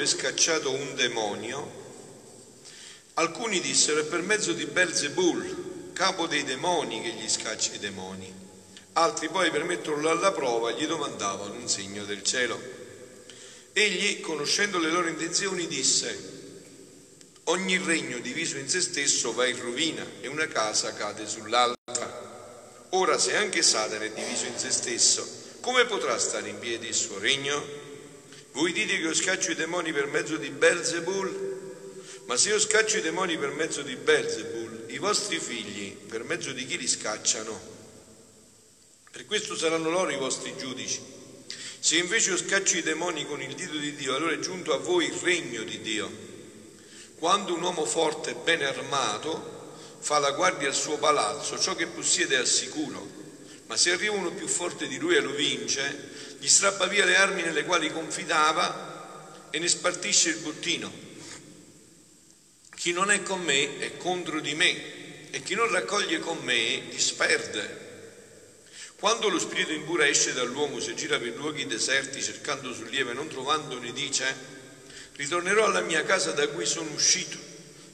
che Gesù ebbe scacciato un demonio, alcuni dissero è per mezzo di Belzebul, capo dei demoni, che gli scaccia i demoni. Altri poi per metterlo alla prova gli domandavano un segno del cielo. Egli, conoscendo le loro intenzioni, disse Ogni regno diviso in se stesso va in rovina e una casa cade sull'altra. Ora se anche Satana è diviso in se stesso, come potrà stare in piedi il suo regno? Voi dite che io scaccio i demoni per mezzo di Belzebul? Ma se io scaccio i demoni per mezzo di Belzebul, i vostri figli per mezzo di chi li scacciano? Per questo saranno loro i vostri giudici. Se invece io scaccio i demoni con il dito di Dio, allora è giunto a voi il regno di Dio. Quando un uomo forte e ben armato fa la guardia al suo palazzo, ciò che possiede è al sicuro. Ma se arriva uno più forte di lui e lo vince, gli strappa via le armi nelle quali confidava e ne spartisce il bottino. Chi non è con me è contro di me e chi non raccoglie con me disperde. Quando lo spirito impuro esce dall'uomo, si gira per luoghi deserti cercando sollievo e non trovandone dice Ritornerò alla mia casa da cui sono uscito.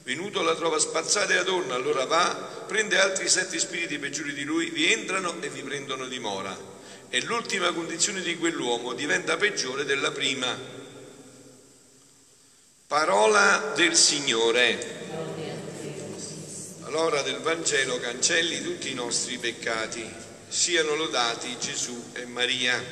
Venuto la trova spazzata e adorna, allora va, prende altri sette spiriti peggiori di lui, vi entrano e vi prendono dimora. E l'ultima condizione di quell'uomo diventa peggiore della prima. Parola del Signore. Allora del Vangelo cancelli tutti i nostri peccati. Siano lodati Gesù e Maria.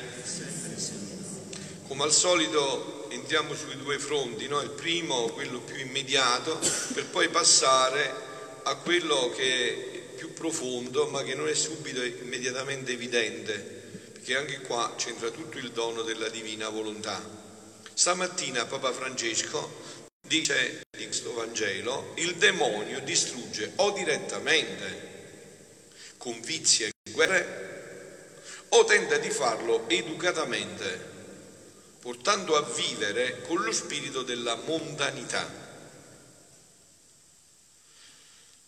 Come al solito entriamo sui due fronti, no? il primo, quello più immediato, per poi passare a quello che è più profondo, ma che non è subito immediatamente evidente, perché anche qua c'entra tutto il dono della divina volontà. Stamattina Papa Francesco dice in questo Vangelo, il demonio distrugge o direttamente con vizi e guerre o tenta di farlo educatamente portando a vivere con lo spirito della mondanità.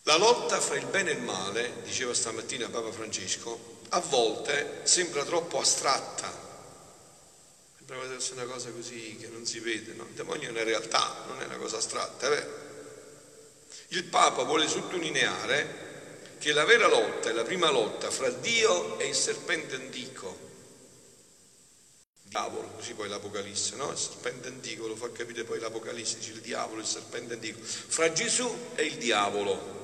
La lotta fra il bene e il male, diceva stamattina Papa Francesco, a volte sembra troppo astratta. Sembra essere una cosa così che non si vede, no? Il demonio è una realtà, non è una cosa astratta, è? Il Papa vuole sottolineare che la vera lotta è la prima lotta fra Dio e il serpente antico, diavolo, così poi l'Apocalisse, no? Il serpente antico lo fa capire poi l'Apocalisse, dice il diavolo, il serpente antico, fra Gesù e il diavolo.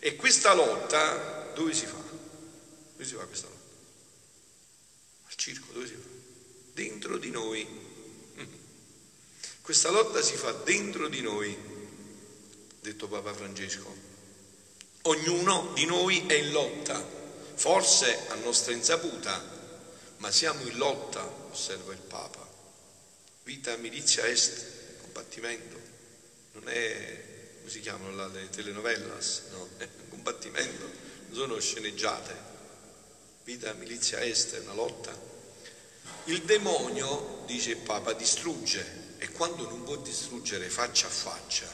E questa lotta dove si fa? Dove si fa questa lotta? Al circo, dove si fa? Dentro di noi. Questa lotta si fa dentro di noi, detto Papa Francesco. Ognuno di noi è in lotta, forse a nostra insaputa, ma siamo in lotta, osserva il Papa. Vita, milizia, est, combattimento. Non è, come si chiamano le telenovelas, no? È un combattimento, non sono sceneggiate. Vita, milizia, est, è una lotta. Il demonio, dice il Papa, distrugge e quando non può distruggere faccia a faccia,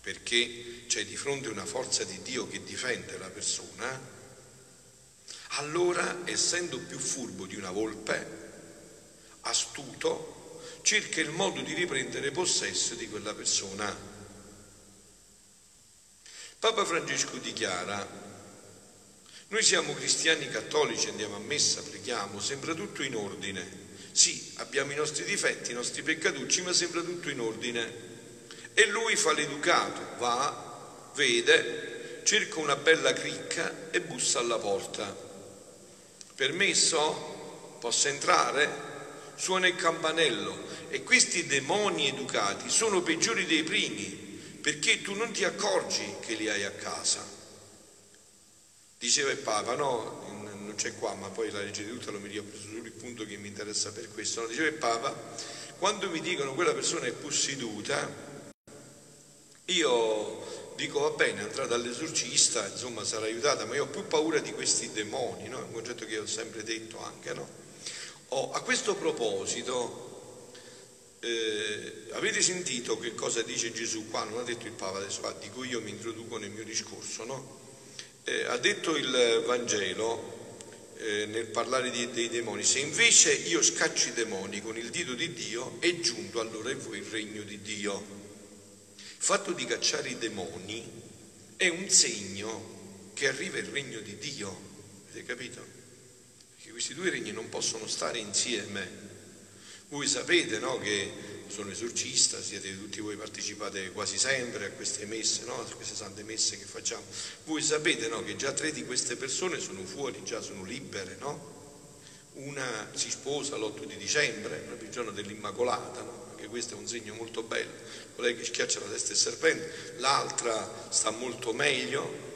perché c'è di fronte una forza di Dio che difende la persona, allora, essendo più furbo di una volpe, astuto, cerca il modo di riprendere possesso di quella persona. Papa Francesco dichiara, noi siamo cristiani cattolici, andiamo a messa, preghiamo, sembra tutto in ordine. Sì, abbiamo i nostri difetti, i nostri peccatucci, ma sembra tutto in ordine. E lui fa l'educato, va, vede, cerca una bella cricca e bussa alla porta. Permesso? Posso entrare? Suona il campanello e questi demoni educati sono peggiori dei primi perché tu non ti accorgi che li hai a casa. Diceva il Papa, no, non c'è qua, ma poi la legge di tutta mi ho preso solo il punto che mi interessa per questo. No, diceva il Papa, quando mi dicono quella persona è posseduta, io dico va bene, andrà dall'esorcista, insomma sarà aiutata, ma io ho più paura di questi demoni, no? è un concetto che ho sempre detto anche. No? Oh, a questo proposito, eh, avete sentito che cosa dice Gesù qua? Non ha detto il Papa adesso, ah, dico io mi introduco nel mio discorso, no? Eh, ha detto il Vangelo eh, nel parlare di, dei demoni, se invece io scaccio i demoni con il dito di Dio, è giunto allora in voi il regno di Dio. Il fatto di cacciare i demoni è un segno che arriva il regno di Dio, avete capito? Perché questi due regni non possono stare insieme. Voi sapete no, che sono esorcista, siete tutti voi partecipate quasi sempre a queste messe, no? a queste sante messe che facciamo. Voi sapete no, che già tre di queste persone sono fuori, già sono libere, no? Una si sposa l'8 di dicembre, proprio il giorno dell'Immacolata, no? anche questo è un segno molto bello, colei che schiaccia la testa del serpente, l'altra sta molto meglio,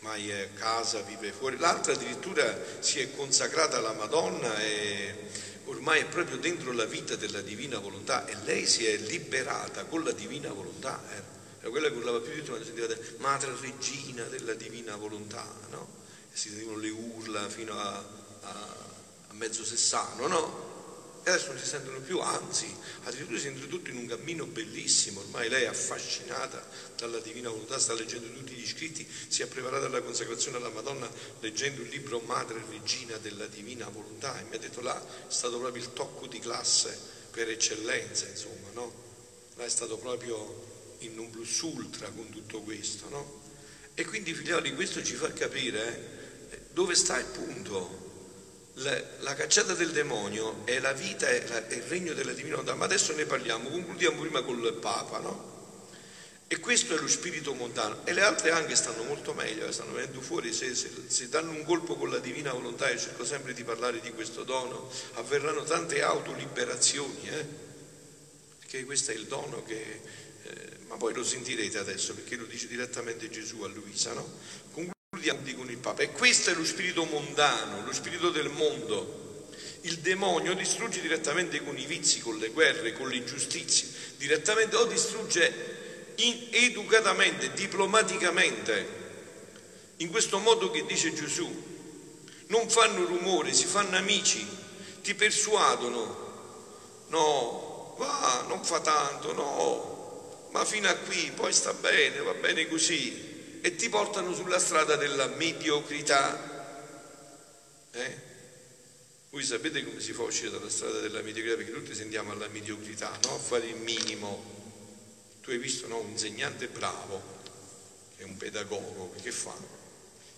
ma è a casa, vive fuori, l'altra addirittura si è consacrata alla Madonna e ormai è proprio dentro la vita della divina volontà e lei si è liberata con la divina volontà. Era, era quella che urlava più di tutti quando sentivate madre regina della divina volontà, no? E si sentivano le urla fino a, a, a mezzo sessano, no? E adesso non si sentono più, anzi, addirittura si entra tutto in un cammino bellissimo, ormai lei è affascinata dalla divina volontà, sta leggendo tutti gli scritti, si è preparata alla consacrazione alla Madonna leggendo il libro Madre Regina della divina volontà e mi ha detto là è stato proprio il tocco di classe per eccellenza, insomma, no? Là è stato proprio in un plus ultra con tutto questo, no? E quindi figlioli, questo ci fa capire eh, dove sta il punto la, la, cacciata del demonio è la vita, è il regno della divina volontà, ma adesso ne parliamo, concludiamo prima col Papa, no? E questo è lo spirito montano. E le altre anche stanno molto meglio, eh, stanno venendo fuori, se, se, se, danno un colpo con la divina volontà, e cerco sempre di parlare di questo dono, avverranno tante autoliberazioni, eh? perché questo è il dono che... Eh, ma poi lo sentirete adesso, perché lo dice direttamente Gesù a Luisa, no? Concludiamo con il Papa. E questo è lo spirito mondano, lo spirito del mondo. Il demonio distrugge direttamente con i vizi, con le guerre, con le ingiustizie, direttamente o distrugge in, educatamente, diplomaticamente, in questo modo che dice Gesù. Non fanno rumore, si fanno amici, ti persuadono. No, va, non fa tanto, no, ma fino a qui, poi sta bene, va bene così e ti portano sulla strada della mediocrità. Eh? Voi sapete come si fa a uscire dalla strada della mediocrità? Perché tutti sentiamo alla mediocrità, no? A fare il minimo. Tu hai visto no? un insegnante bravo, che è un pedagogo, che fa?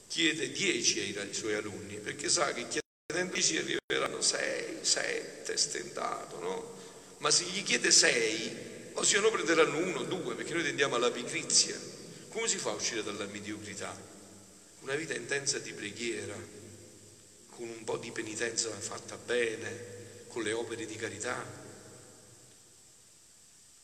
Chiede 10 ai, ai suoi alunni, perché sa che chiedendo 10 arriveranno 6, 7, stentato, no? Ma se gli chiede 6, o se no prenderanno uno, due, perché noi tendiamo alla pigrizia. Come si fa a uscire dalla mediocrità? Una vita intensa di preghiera, con un po' di penitenza fatta bene, con le opere di carità.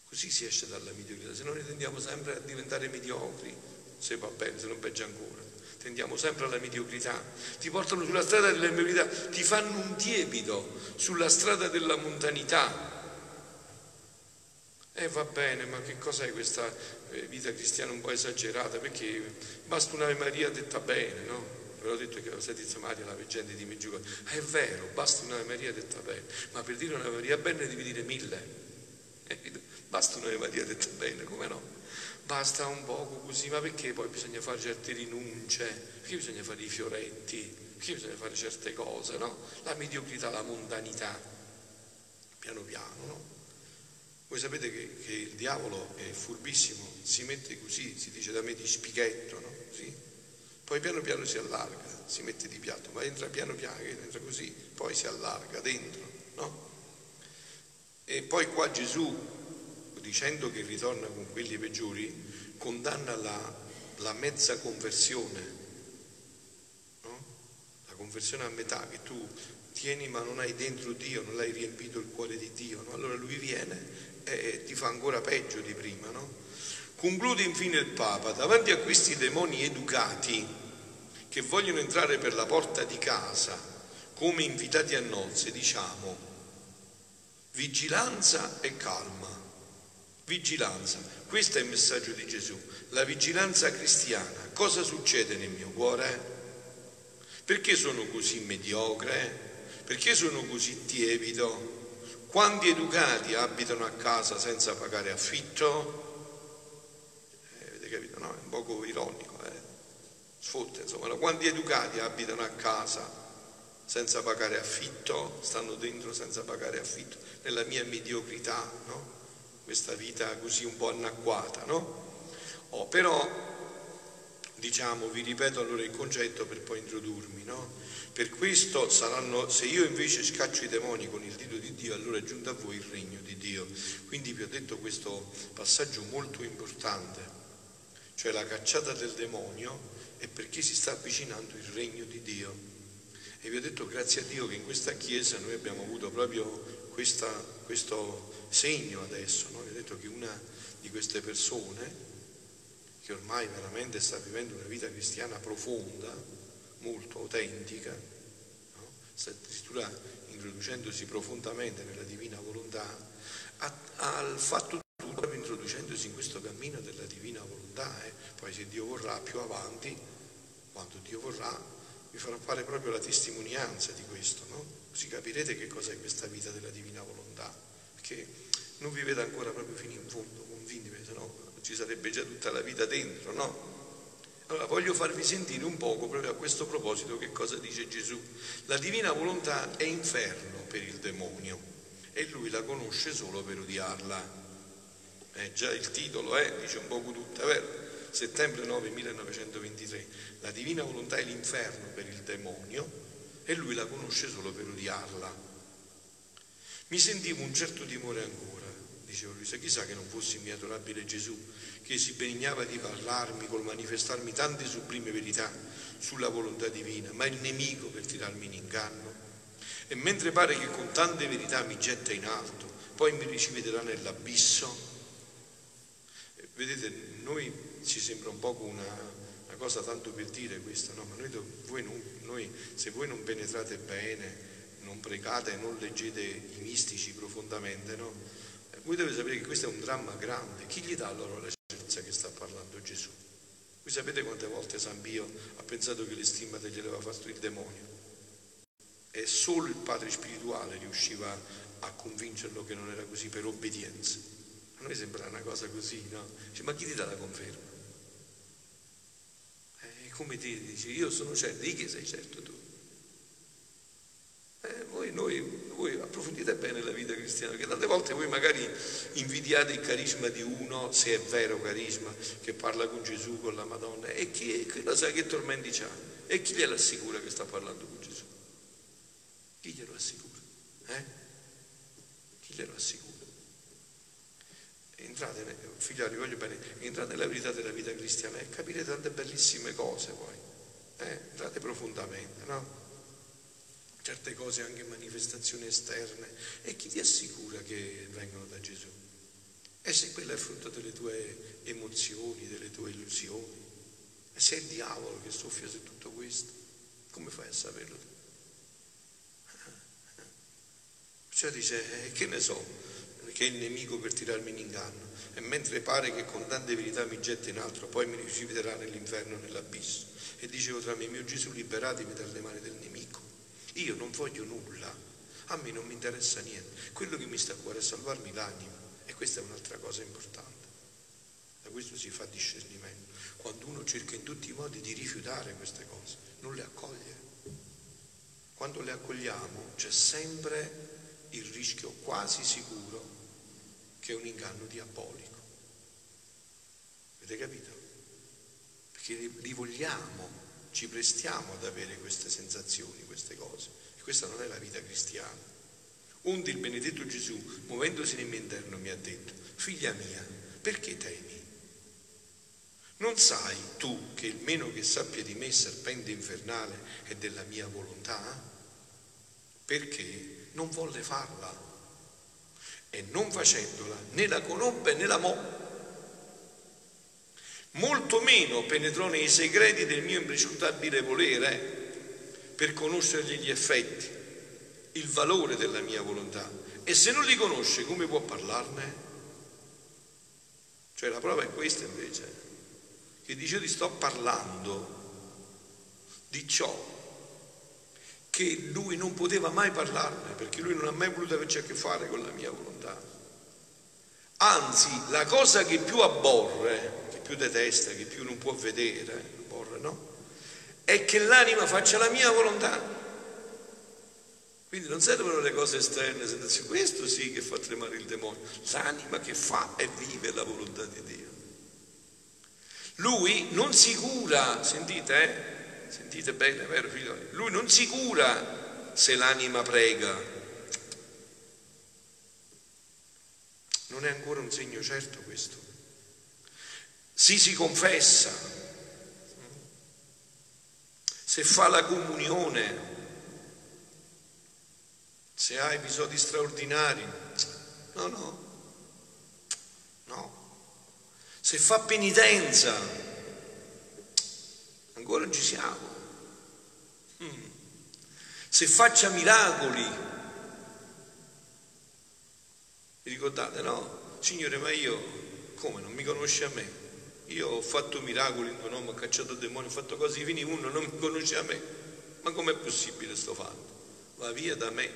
Così si esce dalla mediocrità, se no noi tendiamo sempre a diventare mediocri, se va bene, se non peggio ancora. Tendiamo sempre alla mediocrità, ti portano sulla strada della mediocrità, ti fanno un tiepito sulla strada della montanità, e eh, va bene, ma che cos'è questa eh, vita cristiana un po' esagerata? Perché basta un'Ave Maria detta bene, no? Ve l'ho detto che la Santizza Maria la veggente di Meggiugorio. È vero, basta un'Ave Maria detta bene, ma per dire un'Ave Maria bene devi dire mille. Eh, basta un'Ave Maria detta bene, come no? Basta un poco così, ma perché poi bisogna fare certe rinunce? Perché bisogna fare i fioretti? Perché bisogna fare certe cose, no? La mediocrità, la mondanità, piano piano, no? Voi sapete che, che, il diavolo è furbissimo, si mette così, si dice da me di spighetto, no? Così. Poi piano piano si allarga, si mette di piatto, ma entra piano piano, entra così, poi si allarga dentro, no? E poi qua Gesù, dicendo che ritorna con quelli peggiori, condanna la, la mezza conversione, no? La conversione a metà, che tu tieni ma non hai dentro Dio, non hai riempito il cuore di Dio, no? Allora lui viene e ti fa ancora peggio di prima, no? Conclude infine il Papa, davanti a questi demoni educati che vogliono entrare per la porta di casa come invitati a nozze, diciamo vigilanza e calma. Vigilanza, questo è il messaggio di Gesù, la vigilanza cristiana. Cosa succede nel mio cuore? Perché sono così mediocre? Perché sono così tiepido? Quanti educati abitano a casa senza pagare affitto? Eh, avete capito, no? È un poco ironico, eh? sfotte, insomma, quanti educati abitano a casa senza pagare affitto, stanno dentro senza pagare affitto, nella mia mediocrità, no? Questa vita così un po' anacquata, no? Oh, però diciamo, vi ripeto allora il concetto per poi introdurmi, no? Per questo saranno, se io invece scaccio i demoni con il dito di Dio, allora è giunto a voi il regno di Dio. Quindi vi ho detto questo passaggio molto importante, cioè la cacciata del demonio è perché si sta avvicinando il regno di Dio. E vi ho detto grazie a Dio che in questa chiesa noi abbiamo avuto proprio questa, questo segno adesso, no? vi ho detto che una di queste persone che ormai veramente sta vivendo una vita cristiana profonda, molto autentica, no? sta addirittura introducendosi profondamente nella divina volontà, ha, fatto tutto introducendosi in questo cammino della divina volontà. Eh? Poi se Dio vorrà più avanti, quando Dio vorrà, vi farò fare proprio la testimonianza di questo, no? così capirete che cos'è questa vita della divina volontà, perché non vi vedo ancora proprio fino in fondo, convinti, se no ci sarebbe già tutta la vita dentro, no? Allora voglio farvi sentire un poco proprio a questo proposito che cosa dice Gesù. La divina volontà è inferno per il demonio e lui la conosce solo per odiarla. È già il titolo, eh? dice un poco tutta, vero? Settembre 9 1923. La divina volontà è l'inferno per il demonio e lui la conosce solo per odiarla. Mi sentivo un certo timore ancora diceva Luisa, chissà che non fossi mio adorabile Gesù, che si benignava di parlarmi, col manifestarmi tante sublime verità sulla volontà divina, ma il nemico per tirarmi in inganno. E mentre pare che con tante verità mi getta in alto, poi mi ricevederà nell'abisso. Eh, vedete, noi ci sembra un poco una, una cosa tanto per dire questa, no? Ma noi, voi non, noi, se voi non penetrate bene, non pregate, non leggete i mistici profondamente, no? Voi dovete sapere che questo è un dramma grande. Chi gli dà allora la certezza che sta parlando Gesù? Voi sapete quante volte San Pio ha pensato che le stimmate gliele aveva fatto il demonio? E solo il padre spirituale riusciva a convincerlo che non era così per obbedienza. A noi sembra una cosa così, no? Dice, ma chi ti dà la conferma? E eh, come ti dice, io sono certo, di che sei certo tu? Eh, voi, noi, voi approfondite bene la vita cristiana, perché tante volte voi magari invidiate il carisma di uno, se è vero carisma, che parla con Gesù, con la Madonna, e chi, chi lo sa che tormenti c'ha? E chi glielo assicura che sta parlando con Gesù? Chi glielo assicura? Eh? Chi glielo assicura? Entrate, figlioli, voglio bene, entrate nella verità della vita cristiana e capirete tante bellissime cose poi. Eh? Entrate profondamente, no? Certe cose anche manifestazioni esterne e chi ti assicura che vengono da Gesù? E se quello è frutto delle tue emozioni, delle tue illusioni, e se è il diavolo che soffia su tutto questo, come fai a saperlo tu? Cioè dice, eh, che ne so, che è il nemico per tirarmi in inganno, e mentre pare che con tante verità mi getta in altro, poi mi riceviterà nell'inferno, nell'abisso. E dicevo tra me, mio Gesù, liberatemi dalle mani del nemico. Io non voglio nulla, a me non mi interessa niente. Quello che mi sta a cuore è salvarmi l'anima e questa è un'altra cosa importante. Da questo si fa discernimento. Quando uno cerca in tutti i modi di rifiutare queste cose, non le accoglie. Quando le accogliamo c'è sempre il rischio quasi sicuro che è un inganno diabolico. Avete capito? Perché li vogliamo ci prestiamo ad avere queste sensazioni, queste cose. E questa non è la vita cristiana. Onde il benedetto Gesù, muovendosi nel mio interno, mi ha detto, figlia mia, perché temi? Non sai tu che il meno che sappia di me, serpente infernale, è della mia volontà? Perché non volle farla. E non facendola, né la conobbe né la mo' molto meno penetrò nei segreti del mio imprescrutabile volere per conoscergli gli effetti, il valore della mia volontà. E se non li conosce, come può parlarne? Cioè la prova è questa invece, che dice io ti sto parlando di ciò che lui non poteva mai parlarne, perché lui non ha mai voluto averci a che fare con la mia volontà. Anzi, la cosa che più abborre più detesta, che più non può vedere, no? è che l'anima faccia la mia volontà. Quindi non servono le cose esterne, questo sì che fa tremare il demonio, l'anima che fa e vive la volontà di Dio. Lui non si cura, sentite, eh? Sentite bene, vero figlioli? Lui non si cura se l'anima prega. Non è ancora un segno certo questo. Si si confessa, se fa la comunione, se ha episodi straordinari. No, no, no. Se fa penitenza, ancora ci siamo. Mm. Se faccia miracoli, vi ricordate, no? Signore, ma io, come, non mi conosce a me? Io ho fatto miracoli in tuo nome, ho cacciato demoni, ho fatto cose divine, uno non mi conosce a me. Ma com'è possibile sto fatto? Va via da me,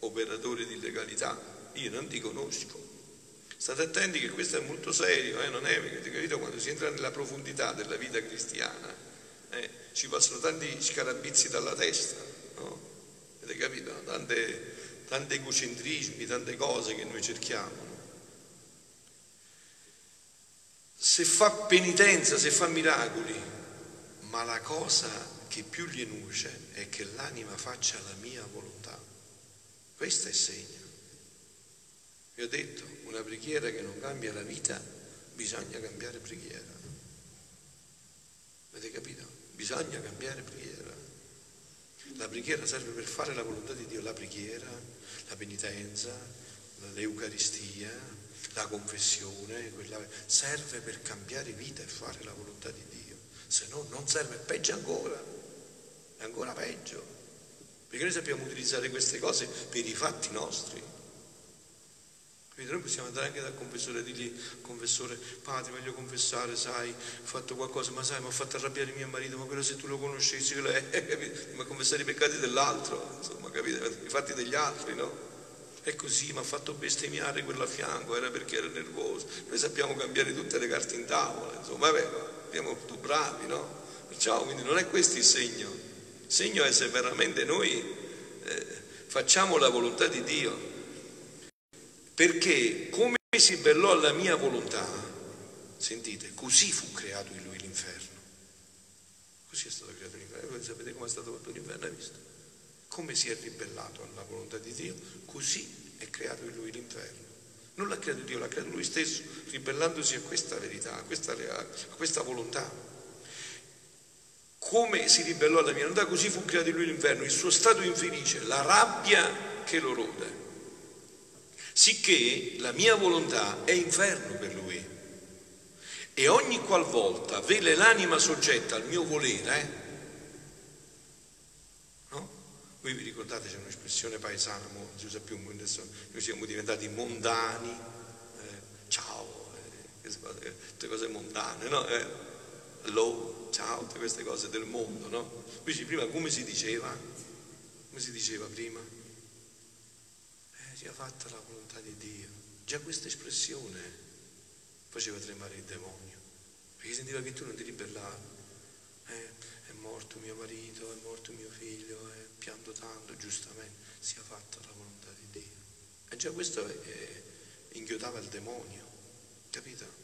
operatore di legalità, io non ti conosco. State attenti che questo è molto serio, eh? non è capito? quando si entra nella profondità della vita cristiana, eh? ci passano tanti scarabizi dalla testa, no? Avete capito? Tante, tanti egocentrismi, tante cose che noi cerchiamo. No? Se fa penitenza, se fa miracoli, ma la cosa che più gli nuoce è che l'anima faccia la mia volontà. Questo è segno. Vi ho detto, una preghiera che non cambia la vita, bisogna cambiare preghiera. Avete capito? Bisogna cambiare preghiera. La preghiera serve per fare la volontà di Dio, la preghiera, la penitenza, l'Eucaristia, la confessione, quella, serve per cambiare vita e fare la volontà di Dio. Se no non serve, peggio ancora, è ancora peggio. Perché noi sappiamo utilizzare queste cose per i fatti nostri. Quindi noi possiamo andare anche dal confessore e dirgli, confessore, padre, voglio confessare, sai, ho fatto qualcosa, ma sai, mi ha fatto arrabbiare mio marito, ma quello se tu lo conoscessi, quello è, capito? Confessare i peccati dell'altro, insomma, capito? I fatti degli altri, no? È così, mi ha fatto bestemmiare quello a fianco, era perché era nervoso. Noi sappiamo cambiare tutte le carte in tavola, insomma, è vero, siamo più bravi, no? Perciò, quindi non è questo il segno segno è se veramente noi eh, facciamo la volontà di Dio. Perché come si bellò alla mia volontà, sentite, così fu creato in lui l'inferno. Così è stato creato l'inferno. Voi sapete come è stato fatto l'inferno? Hai visto? Come si è ribellato alla volontà di Dio, così è creato in lui l'inferno. Non l'ha creato Dio, l'ha creato lui stesso, ribellandosi a questa verità, a questa, a questa volontà come si ribellò alla mia volontà, così fu creato in lui l'inferno, il suo stato infelice, la rabbia che lo rode. Sicché la mia volontà è inferno per lui. E ogni qualvolta vele l'anima soggetta al mio volere, eh, no? Voi vi ricordate, c'è un'espressione paesana, non si usa più, adesso noi siamo diventati mondani, eh, ciao, eh, tutte cose mondane, no? Eh, hello, ciao, tutte queste cose del mondo, no? Invece prima come si diceva? Come si diceva prima? Eh, sia fatta la volontà di Dio. Già questa espressione faceva tremare il demonio, perché sentiva che tu non ti ribellavi. Eh, morto mio marito, è morto mio figlio, eh, pianto tanto, giustamente, sia fatta la volontà di Dio. E già questo eh, inchiodava il demonio, capito?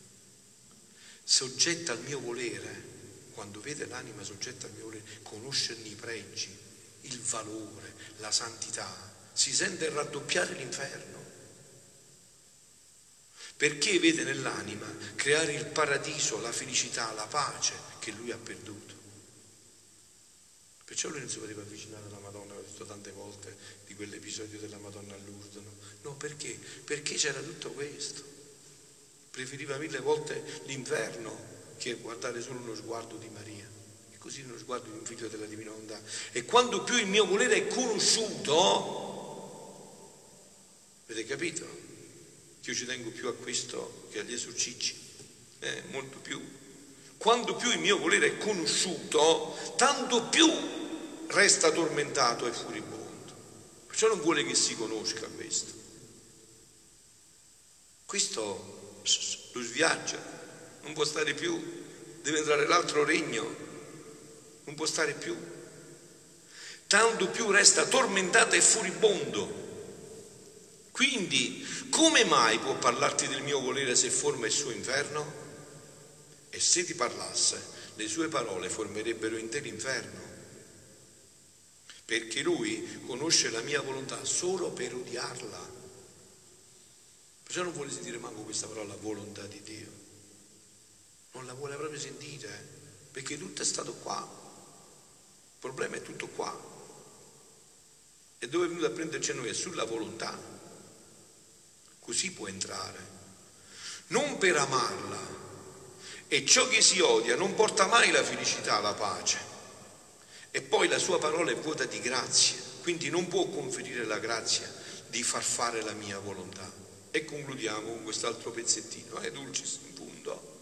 soggetta al mio volere, quando vede l'anima soggetta al mio volere, conoscerne i pregi, il valore, la santità, si sente raddoppiare l'inferno. Perché vede nell'anima creare il paradiso, la felicità, la pace che lui ha perduto. Perciò lui non si poteva avvicinare alla Madonna, l'ho detto tante volte di quell'episodio della Madonna a Lourdes. No, no perché? Perché c'era tutto questo preferiva mille volte l'inferno che guardare solo uno sguardo di Maria. E così uno sguardo di un figlio della divina volontà. E quando più il mio volere è conosciuto, avete capito? Che io ci tengo più a questo che agli esorcicci, eh, molto più. Quando più il mio volere è conosciuto, tanto più resta tormentato e furibondo. Perciò non vuole che si conosca questo. Questo lui sviaggia, non può stare più, deve entrare l'altro regno, non può stare più. Tanto più resta tormentato e furibondo. Quindi, come mai può parlarti del mio volere se forma il suo inferno? E se ti parlasse, le sue parole formerebbero intero inferno. Perché lui conosce la mia volontà solo per odiarla. Perciò non vuole sentire manco questa parola volontà di Dio. Non la vuole proprio sentire, perché tutto è stato qua. Il problema è tutto qua. E dove è venuto a prenderci a noi? È sulla volontà. Così può entrare. Non per amarla. E ciò che si odia non porta mai la felicità, la pace. E poi la sua parola è vuota di grazia, quindi non può conferire la grazia di far fare la mia volontà. E concludiamo con quest'altro pezzettino, eh, Dulcis in punto.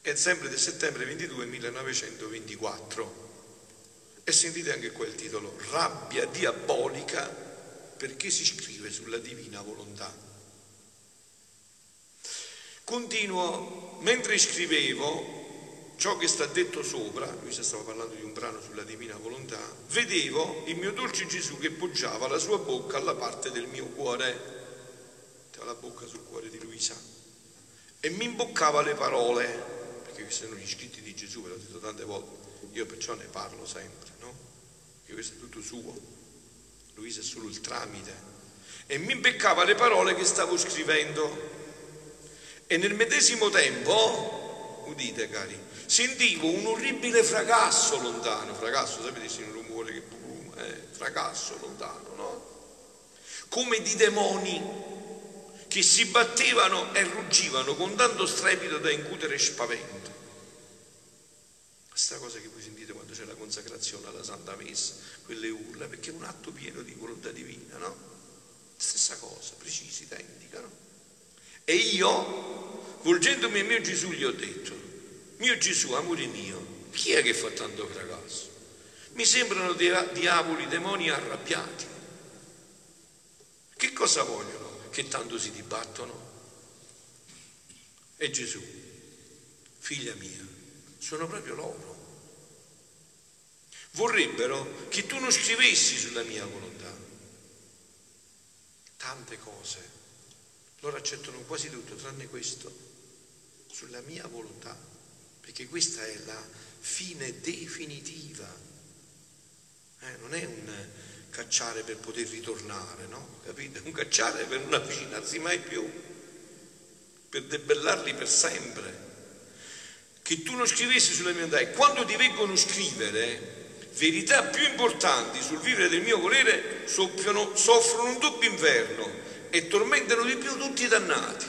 È sempre del settembre 22 1924. E sentite anche qua il titolo, Rabbia diabolica perché si scrive sulla divina volontà. Continuo, mentre scrivevo ciò che sta detto sopra, lui stava parlando di un brano sulla divina volontà, vedevo il mio dolce Gesù che poggiava la sua bocca alla parte del mio cuore la bocca sul cuore di Luisa e mi imboccava le parole, perché questi sono gli scritti di Gesù, ve l'ho detto tante volte, io perciò ne parlo sempre, no? Perché questo è tutto suo, Luisa è solo il tramite. E mi imbeccava le parole che stavo scrivendo. E nel medesimo tempo, udite cari, sentivo un orribile fracasso lontano, fracasso, sapete se un rumore che eh, fracasso lontano, no? Come di demoni che si battevano e ruggivano con tanto strepito da incutere spavento. Questa cosa che voi sentite quando c'è la consacrazione alla Santa Messa, quelle urla, perché è un atto pieno di volontà divina, no? Stessa cosa, precisi, identica, no? E io, volgendomi a mio Gesù, gli ho detto, mio Gesù, amore mio, chi è che fa tanto fracasso? Mi sembrano diavoli, demoni arrabbiati. Che cosa vogliono? che tanto si dibattono? E Gesù, figlia mia, sono proprio loro. Vorrebbero che tu non scrivessi sulla mia volontà. Tante cose. Loro accettano quasi tutto, tranne questo, sulla mia volontà, perché questa è la fine definitiva. Eh, non è un cacciare per poter ritornare, no? Capite? Un cacciare per non avvicinarsi mai più, per debellarli per sempre. Che tu non scrivessi sulla mia vita e quando ti vengono scrivere verità più importanti sul vivere del mio volere soffiano, soffrono un doppio inverno e tormentano di più tutti i dannati.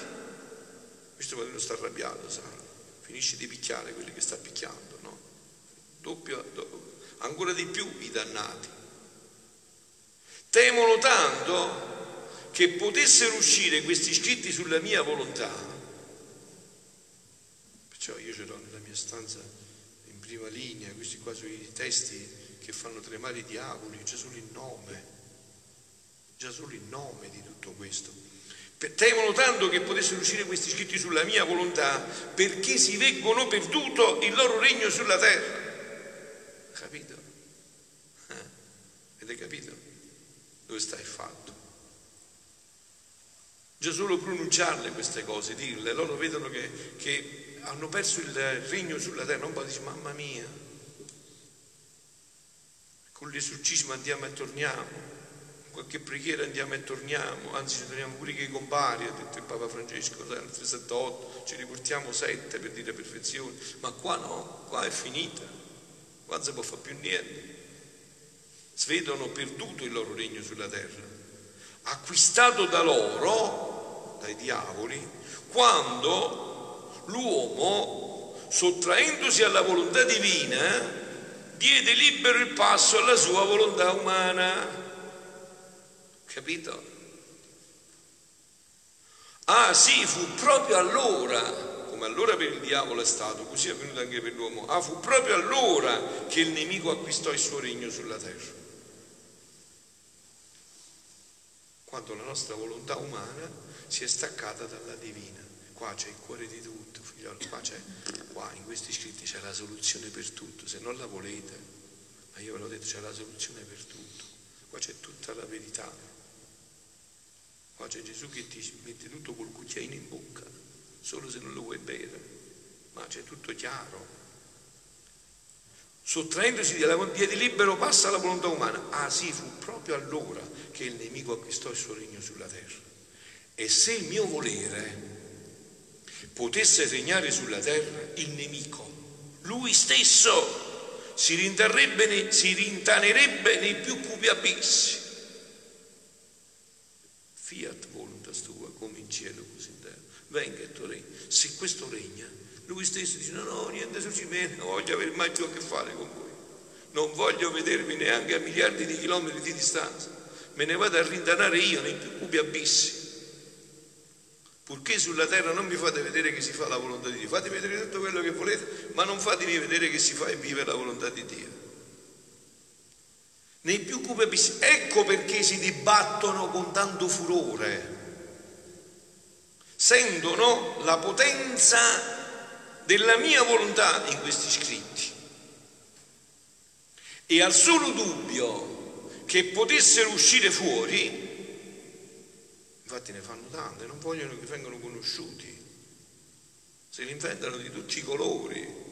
Questo quando sta arrabbiato, sa? Finisce di picchiare quelli che sta picchiando, no? Doppio, do, ancora di più i dannati. Temono tanto che potessero uscire questi scritti sulla mia volontà. Perciò io ce l'ho nella mia stanza in prima linea, questi qua sono i testi che fanno tremare i diavoli, già solo il nome, già solo il nome di tutto questo. Temono tanto che potessero uscire questi scritti sulla mia volontà perché si veggono perduto il loro regno sulla terra. Capito? Eh? Avete capito? dove stai fatto. Già solo pronunciarle queste cose, dirle, loro vedono che, che hanno perso il regno sulla terra, non poi dici mamma mia, con l'esorcismo andiamo e torniamo, qualche preghiera andiamo e torniamo, anzi ci torniamo pure che i compari, ha detto il Papa Francesco, 378, ci riportiamo sette per dire perfezione, ma qua no, qua è finita, qua non si può fare più niente. Svedono perduto il loro regno sulla terra, acquistato da loro, dai diavoli, quando l'uomo, sottraendosi alla volontà divina, diede libero il passo alla sua volontà umana. Capito? Ah sì, fu proprio allora, come allora per il diavolo è stato, così è avvenuto anche per l'uomo, ah fu proprio allora che il nemico acquistò il suo regno sulla terra. quando la nostra volontà umana si è staccata dalla divina. qua c'è il cuore di tutto, figliolo, qua c'è, qua in questi scritti c'è la soluzione per tutto, se non la volete, ma io ve l'ho detto, c'è la soluzione per tutto, qua c'è tutta la verità, qua c'è Gesù che ti mette tutto col cucchiaino in bocca, solo se non lo vuoi bere, ma c'è tutto chiaro. Sottraendosi dalla via di libero passa alla volontà umana. Ah sì, fu proprio allora che il nemico acquistò il suo regno sulla terra. E se il mio volere potesse regnare sulla terra, il nemico, lui stesso, si rintanerebbe nei più cupi abissi. Fiat voluntas tua, come in cielo così in terra. Venga il tuo regno. Se questo regna, lui stesso dice no, no, niente su di me, non voglio avere mai più a che fare con voi. Non voglio vedervi neanche a miliardi di chilometri di distanza. Me ne vado a rintanare io nei più cupi abissi purché sulla terra non mi fate vedere che si fa la volontà di Dio, fate vedere tutto quello che volete, ma non fatemi vedere che si fa e vive la volontà di Dio. Nei più cupi ecco perché si dibattono con tanto furore, sentono la potenza della mia volontà in questi scritti. E al solo dubbio che potessero uscire fuori, infatti ne fanno tante, non vogliono che vengano conosciuti, se li inventano di tutti i colori,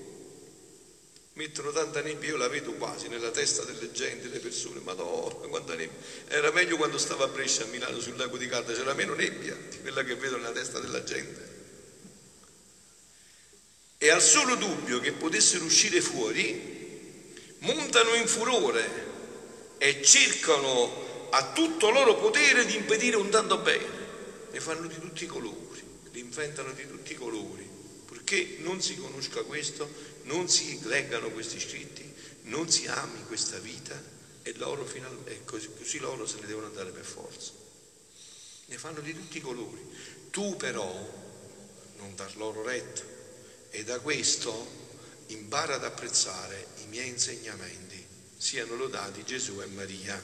mettono tanta nebbia, io la vedo quasi nella testa delle gente, delle persone, madonna, quanta nebbia, era meglio quando stavo a Brescia a Milano sul lago di Garda, c'era meno nebbia di quella che vedo nella testa della gente. E al solo dubbio che potessero uscire fuori, montano in furore e cercano ha tutto loro potere di impedire un tanto bene. Ne fanno di tutti i colori, li inventano di tutti i colori, purché non si conosca questo, non si leggano questi scritti, non si ami questa vita e, loro e così, così loro se ne devono andare per forza. Ne fanno di tutti i colori. Tu però non dar loro retta e da questo impara ad apprezzare i miei insegnamenti. Siano lodati Gesù e Maria.